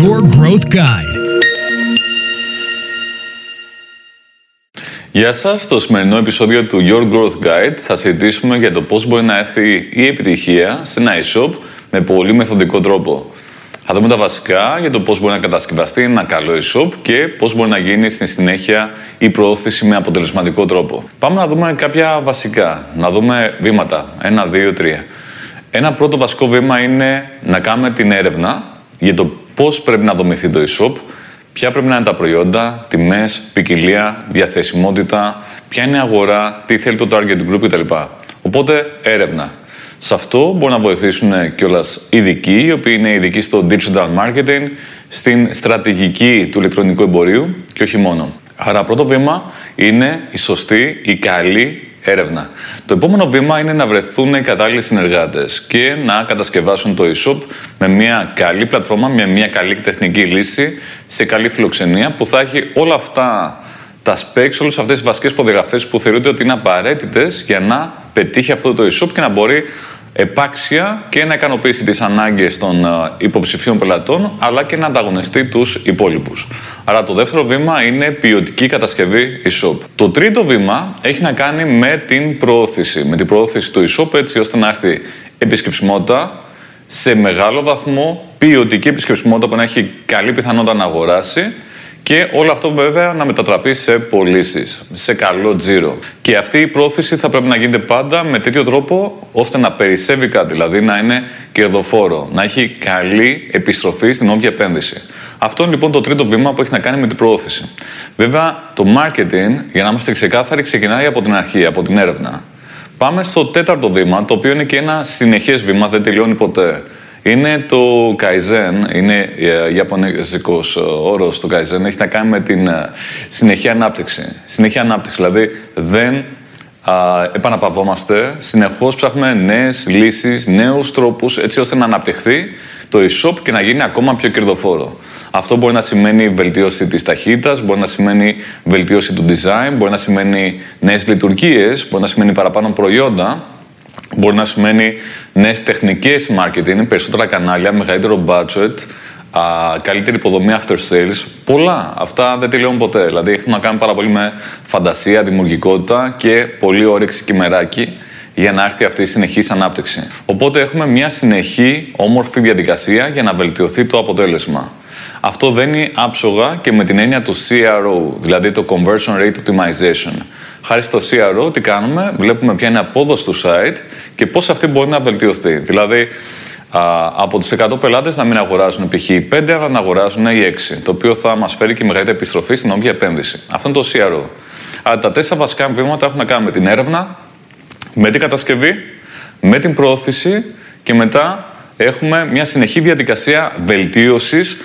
Your Growth Guide. Γεια σας. Στο σημερινό επεισόδιο του Your Growth Guide θα συζητήσουμε για το πώς μπορεί να έρθει η επιτυχία σε ένα e-shop με πολύ μεθοδικό τρόπο. Θα δούμε τα βασικά για το πώς μπορεί να κατασκευαστεί ένα καλό e-shop και πώς μπορεί να γίνει στη συνέχεια η προώθηση με αποτελεσματικό τρόπο. Πάμε να δούμε κάποια βασικά. Να δούμε βήματα. Ένα, δύο, τρία. Ένα πρώτο βασικό βήμα είναι να κάνουμε την έρευνα για το πώς πρέπει να δομηθεί το e-shop, ποια πρέπει να είναι τα προϊόντα, τιμές, ποικιλία, διαθεσιμότητα, ποια είναι η αγορά, τι θέλει το target group κτλ. Οπότε έρευνα. Σε αυτό μπορούν να βοηθήσουν κιόλας ειδικοί, οι οποίοι είναι ειδικοί στο digital marketing, στην στρατηγική του ηλεκτρονικού εμπορίου και όχι μόνο. Άρα, πρώτο βήμα είναι η σωστή, η καλή έρευνα. Το επόμενο βήμα είναι να βρεθούν οι κατάλληλοι συνεργάτες και να κατασκευάσουν το e-shop με μια καλή πλατφόρμα, με μια καλή τεχνική λύση, σε καλή φιλοξενία που θα έχει όλα αυτά τα specs, όλες αυτές τις βασικές προδιαγραφές που θεωρείται ότι είναι απαραίτητες για να πετύχει αυτό το e-shop και να μπορεί επάξια και να ικανοποιήσει τις ανάγκες των ε, υποψηφίων πελατών αλλά και να ανταγωνιστεί τους υπόλοιπους. Άρα το δεύτερο βήμα είναι ποιοτική κατασκευή e-shop. Το τρίτο βήμα έχει να κάνει με την προώθηση, με την προώθηση του e-shop έτσι ώστε να έρθει επισκεψιμότητα σε μεγάλο βαθμό, ποιοτική επισκεψιμότητα που να έχει καλή πιθανότητα να αγοράσει και όλο αυτό βέβαια να μετατραπεί σε πωλήσεις, σε καλό τζίρο. Και αυτή η πρόθεση θα πρέπει να γίνεται πάντα με τέτοιο τρόπο ώστε να περισσεύει κάτι, δηλαδή να είναι κερδοφόρο, να έχει καλή επιστροφή στην όποια επένδυση. Αυτό είναι λοιπόν το τρίτο βήμα που έχει να κάνει με την πρόθεση. Βέβαια, το marketing, για να είμαστε ξεκάθαροι, ξεκινάει από την αρχή, από την έρευνα. Πάμε στο τέταρτο βήμα, το οποίο είναι και ένα συνεχές βήμα, δεν τελειώνει ποτέ. Είναι το Kaizen, είναι ιαπωνικό όρος το Kaizen, έχει να κάνει με την ε, συνεχή ανάπτυξη. Συνεχή ανάπτυξη, δηλαδή δεν α, επαναπαυόμαστε, συνεχώς ψάχνουμε νέες λύσεις, νέους τρόπους έτσι ώστε να αναπτυχθεί το e-shop και να γίνει ακόμα πιο κερδοφόρο. Αυτό μπορεί να σημαίνει βελτίωση της ταχύτητας, μπορεί να σημαίνει βελτίωση του design, μπορεί να σημαίνει νέες λειτουργίες, μπορεί να σημαίνει παραπάνω προϊόντα Μπορεί να σημαίνει νέες τεχνικές marketing, περισσότερα κανάλια, μεγαλύτερο budget, α, καλύτερη υποδομή after sales. Πολλά. Αυτά δεν τελειώνουν ποτέ. Δηλαδή έχουν να κάνουν πάρα πολύ με φαντασία, δημιουργικότητα και πολύ όρεξη και μεράκι για να έρθει αυτή η συνεχής ανάπτυξη. Οπότε έχουμε μια συνεχή όμορφη διαδικασία για να βελτιωθεί το αποτέλεσμα. Αυτό δένει άψογα και με την έννοια του CRO, δηλαδή το Conversion Rate Optimization. Χάρη στο CRO, τι κάνουμε, βλέπουμε ποια είναι η απόδοση του site και πώς αυτή μπορεί να βελτιωθεί. Δηλαδή, α, από τους 100 πελάτες να μην αγοράζουν π.χ. 5, αλλά να αγοράζουν οι 6. Το οποίο θα μας φέρει και μεγαλύτερη επιστροφή στην όποια επένδυση. Αυτό είναι το CRO. Αλλά τα τέσσερα βασικά βήματα έχουν να κάνουν με την έρευνα, με την κατασκευή, με την προώθηση και μετά έχουμε μια συνεχή διαδικασία βελτίωσης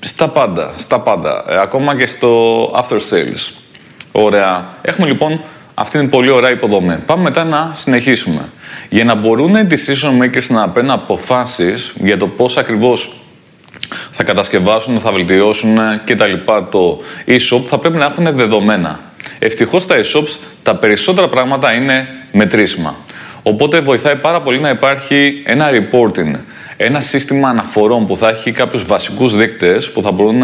στα πάντα, στα πάντα, ε, ακόμα και στο after sales. Ωραία. Έχουμε λοιπόν αυτή την πολύ ωραία υποδομή. Πάμε μετά να συνεχίσουμε. Για να μπορούν οι decision makers να παίρνουν αποφάσεις για το πώς ακριβώς θα κατασκευάσουν, θα βελτιώσουν και τα λοιπά το e-shop, θα πρέπει να έχουν δεδομένα. Ευτυχώς στα e-shops τα περισσότερα πράγματα είναι μετρήσιμα. Οπότε βοηθάει πάρα πολύ να υπάρχει ένα reporting, ένα σύστημα αναφορών που θα έχει κάποιους βασικούς δείκτες που θα μπορούν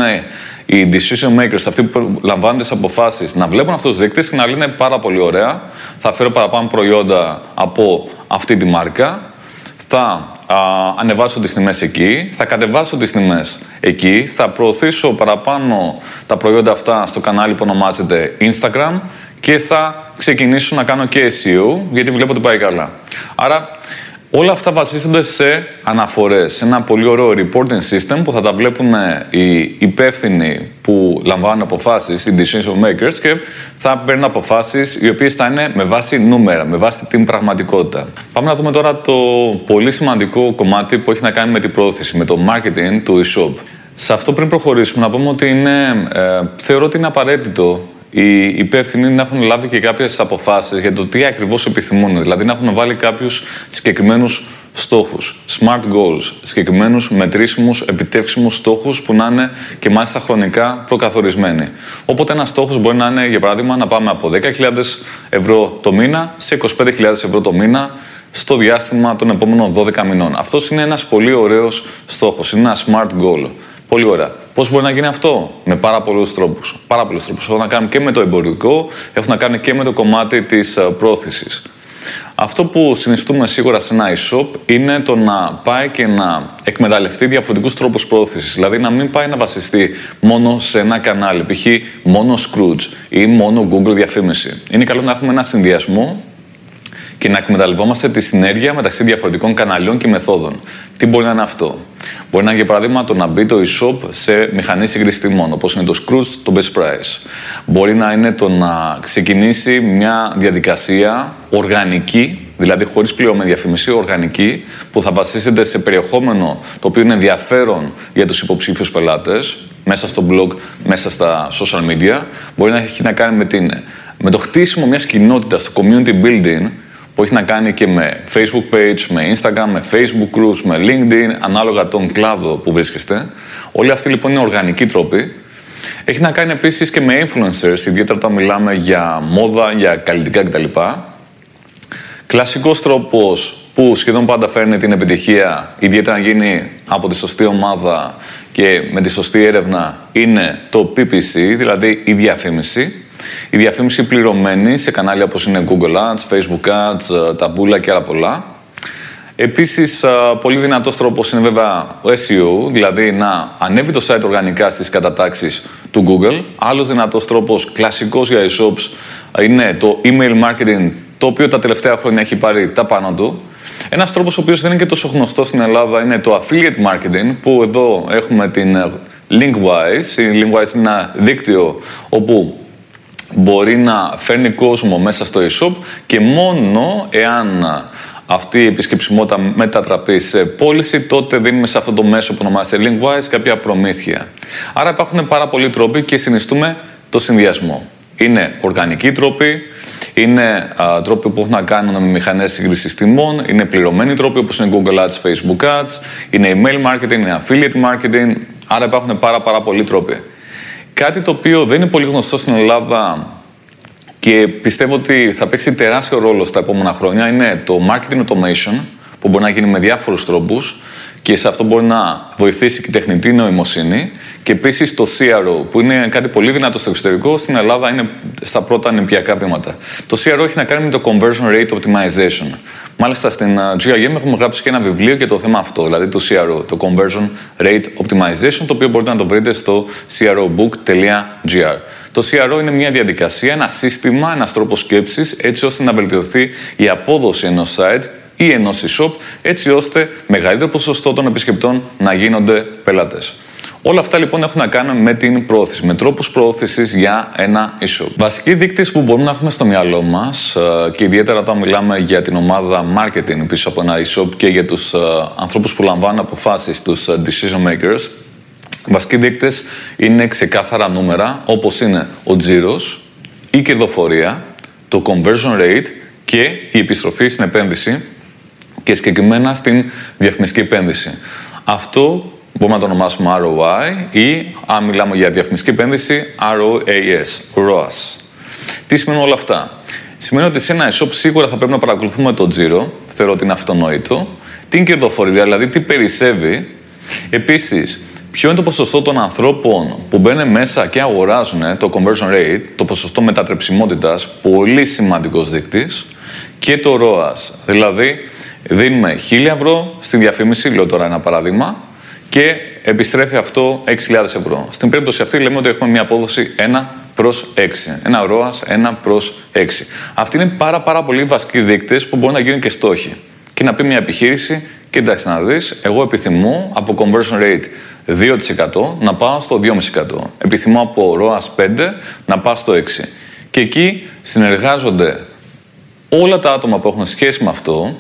οι decision makers, αυτοί που λαμβάνουν τις αποφάσεις, να βλέπουν αυτούς τους δείκτες και να λένε πάρα πολύ ωραία. Θα φέρω παραπάνω προϊόντα από αυτή τη μάρκα. Θα α, ανεβάσω τις τιμές εκεί, θα κατεβάσω τις τιμές εκεί, θα προωθήσω παραπάνω τα προϊόντα αυτά στο κανάλι που ονομάζεται Instagram και θα ξεκινήσω να κάνω και SEO γιατί βλέπω ότι πάει καλά. Άρα Όλα αυτά βασίζονται σε αναφορές, σε ένα πολύ ωραίο reporting system που θα τα βλέπουν οι υπεύθυνοι που λαμβάνουν αποφάσεις, οι decision makers, και θα παίρνουν αποφάσεις οι οποίες θα είναι με βάση νούμερα, με βάση την πραγματικότητα. Πάμε να δούμε τώρα το πολύ σημαντικό κομμάτι που έχει να κάνει με την πρόθεση, με το marketing του e-shop. Σε αυτό πριν προχωρήσουμε, να πούμε ότι είναι, ε, θεωρώ ότι είναι απαραίτητο οι υπεύθυνοι να έχουν λάβει και κάποιες αποφάσεις για το τι ακριβώς επιθυμούν. Δηλαδή να έχουν βάλει κάποιους συγκεκριμένους στόχους, smart goals, συγκεκριμένους μετρήσιμους, επιτεύξιμους στόχους που να είναι και μάλιστα χρονικά προκαθορισμένοι. Οπότε ένας στόχος μπορεί να είναι, για παράδειγμα, να πάμε από 10.000 ευρώ το μήνα σε 25.000 ευρώ το μήνα στο διάστημα των επόμενων 12 μηνών. Αυτός είναι ένας πολύ ωραίος στόχος. Είναι ένα smart goal. Πολύ ωραία. Πώς μπορεί να γίνει αυτό, Με πάρα πολλούς τρόπους. Πάρα πολλούς τρόπους. Έχουν να κάνουν και με το εμπορικό, έχουν να κάνουν και με το κομμάτι της ε, πρόθεσης. Αυτό που συνιστούμε σίγουρα σε ένα e-shop είναι το να πάει και να εκμεταλλευτεί διαφορετικούς τρόπους πρόθεσης. Δηλαδή να μην πάει να βασιστεί μόνο σε ένα κανάλι, π.χ. μόνο Scrooge ή μόνο Google διαφήμιση. Είναι καλό να έχουμε ένα συνδυασμό και να εκμεταλλευόμαστε τη συνέργεια μεταξύ διαφορετικών καναλιών και μεθόδων. Τι μπορεί να είναι αυτό; Μπορεί να είναι για παράδειγμα το να μπει το e-shop σε μηχανή σύγκριση τιμών, όπως είναι το Scrooge, το Best Price. Μπορεί να είναι το να ξεκινήσει μια διαδικασία οργανική, δηλαδή χωρίς πληρωμένη διαφήμιση, οργανική, που θα βασίζεται σε περιεχόμενο το οποίο είναι ενδιαφέρον για τους υποψήφιους πελάτες, μέσα στο blog, μέσα στα social media. Μπορεί να έχει να κάνει με, την, με το χτίσιμο μιας κοινότητας, το community building, που έχει να κάνει και με Facebook page, με Instagram, με Facebook groups, με LinkedIn, ανάλογα τον κλάδο που βρίσκεστε. Όλοι αυτοί λοιπόν είναι οργανικοί τρόποι. Έχει να κάνει επίσης και με influencers, ιδιαίτερα όταν μιλάμε για μόδα, για καλλιτικά κτλ. Κλασικός τρόπος που σχεδόν πάντα φέρνει την επιτυχία, ιδιαίτερα να γίνει από τη σωστή ομάδα και με τη σωστή έρευνα, είναι το PPC, δηλαδή η διαφήμιση. Η διαφήμιση πληρωμένη σε κανάλια όπως είναι Google Ads, Facebook Ads, ε, Taboola και άλλα πολλά. Επίσης, ε, πολύ δυνατός τρόπος είναι βέβαια ο SEO, δηλαδή να ανέβει το site οργανικά στις κατατάξεις του Google. Άλλος δυνατός τρόπος, κλασικός για e-shops, είναι το email marketing, το οποίο τα τελευταία χρόνια έχει πάρει τα πάνω του. Ένας τρόπος ο οποίος δεν είναι και τόσο γνωστός στην Ελλάδα είναι το affiliate marketing, που εδώ έχουμε την ε, Linkwise. Η Linkwise είναι ένα δίκτυο όπου μπορεί να φέρνει κόσμο μέσα στο e-shop και μόνο εάν αυτή η επισκεψιμότητα μετατραπεί σε πώληση, τότε δίνουμε σε αυτό το μέσο που ονομάζεται Linkwise κάποια προμήθεια. Άρα υπάρχουν πάρα πολλοί τρόποι και συνιστούμε το συνδυασμό. Είναι οργανικοί τρόποι, είναι α, τρόποι που έχουν να κάνουν με μηχανές σύγκρισης τιμών, είναι πληρωμένοι τρόποι όπως είναι Google Ads, Facebook Ads, είναι email marketing, είναι affiliate marketing. Άρα υπάρχουν πάρα, πάρα πολλοί τρόποι. Κάτι το οποίο δεν είναι πολύ γνωστό στην Ελλάδα και πιστεύω ότι θα παίξει τεράστιο ρόλο στα επόμενα χρόνια είναι το marketing automation που μπορεί να γίνει με διάφορους τρόπους και σε αυτό μπορεί να βοηθήσει και η τεχνητή νοημοσύνη και επίσης το CRO που είναι κάτι πολύ δυνατό στο εξωτερικό, στην Ελλάδα είναι στα πρώτα νηπιακά βήματα. Το CRO έχει να κάνει με το Conversion Rate Optimization. Μάλιστα στην GIM έχουμε γράψει και ένα βιβλίο για το θέμα αυτό, δηλαδή το CRO, το Conversion Rate Optimization, το οποίο μπορείτε να το βρείτε στο crobook.gr. Το CRO είναι μια διαδικασία, ένα σύστημα, ένας τρόπος σκέψης, έτσι ώστε να βελτιωθεί η απόδοση ενός site ή ενό e-shop, έτσι ώστε μεγαλύτερο ποσοστό των επισκεπτών να γίνονται πελάτες. Όλα αυτά λοιπόν έχουν να κάνουν με την πρόθεση, με τρόπους πρόθεση για ένα e-shop. Βασικοί δείκτες που μπορούμε να έχουμε στο μυαλό μας ε, και ιδιαίτερα όταν μιλάμε για την ομάδα marketing πίσω από ένα e-shop και για τους ε, ανθρώπους που λαμβάνουν αποφάσεις, τους ε, decision makers, βασικοί δείκτες είναι ξεκάθαρα νούμερα όπως είναι ο τζίρος, η κερδοφορία, το conversion rate και η επιστροφή στην επένδυση και συγκεκριμένα στην διαφημιστική επένδυση. Αυτό Μπορούμε να το ονομάσουμε ROI ή, αν μιλάμε για διαφημιστική επένδυση, ROAS, ROAS. Τι σημαίνουν όλα αυτά; Σημαίνει ότι σε ένα e-shop σίγουρα θα πρέπει να παρακολουθούμε το τζίρο, θεωρώ ότι είναι αυτονόητο, την κερδοφορία, δηλαδή τι περισσεύει. Επίσης, ποιο είναι το ποσοστό των ανθρώπων που μπαίνουν μέσα και αγοράζουν το conversion rate, το ποσοστό μετατρεψιμότητας, πολύ σημαντικός δείκτης, και το ROAS. Δηλαδή, δίνουμε 1000 ευρώ στη διαφήμιση, λέω τώρα ένα παράδειγμα, και επιστρέφει αυτό 6.000 ευρώ. Στην περίπτωση αυτή λέμε ότι έχουμε μια απόδοση 1 προς 6. Ένα ROAS 1 προς 6. Αυτοί είναι πάρα, πάρα πολύ βασικοί δείκτες που μπορούν να γίνουν και στόχοι. Και να πει μια επιχείρηση, κοίταξε να δεις, εγώ επιθυμώ από conversion rate 2% να πάω στο 2,5%. Επιθυμώ από ROAS 5 να πάω στο 6%. Και εκεί συνεργάζονται όλα τα άτομα που έχουν σχέση με αυτό,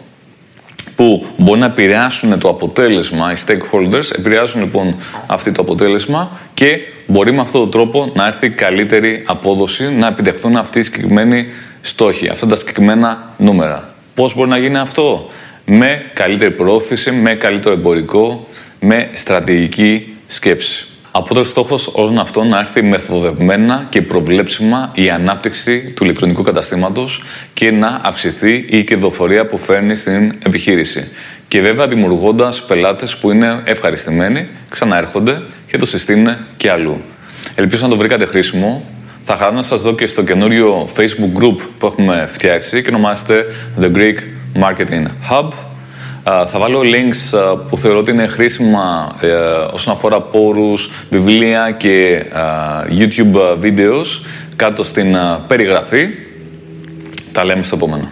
που μπορεί να επηρεάσουν το αποτέλεσμα, οι stakeholders επηρεάζουν λοιπόν αυτό το αποτέλεσμα και μπορεί με αυτόν τον τρόπο να έρθει καλύτερη απόδοση, να επιτευχθούν αυτοί οι συγκεκριμένοι στόχοι, αυτά τα συγκεκριμένα νούμερα. Πώς μπορεί να γίνει αυτό; Με καλύτερη πρόθεση, με καλύτερο εμπορικό, με στρατηγική σκέψη. Απότερο στόχος όλων αυτών να έρθει μεθοδευμένα και προβλέψιμα η ανάπτυξη του ηλεκτρονικού καταστήματος και να αυξηθεί η κερδοφορία που φέρνει στην επιχείρηση. Και βέβαια δημιουργώντας πελάτες που είναι ευχαριστημένοι, ξαναέρχονται και το συστήνουν και αλλού. Ελπίζω να το βρήκατε χρήσιμο. Θα χαρώ να σας δω και στο καινούριο Facebook group που έχουμε φτιάξει και ονομάζεται The Greek Marketing Hub. Θα βάλω links που θεωρώ ότι είναι χρήσιμα ε, όσον αφορά πόρους, βιβλία και YouTube videos κάτω στην περιγραφή. Τα λέμε στο επόμενο.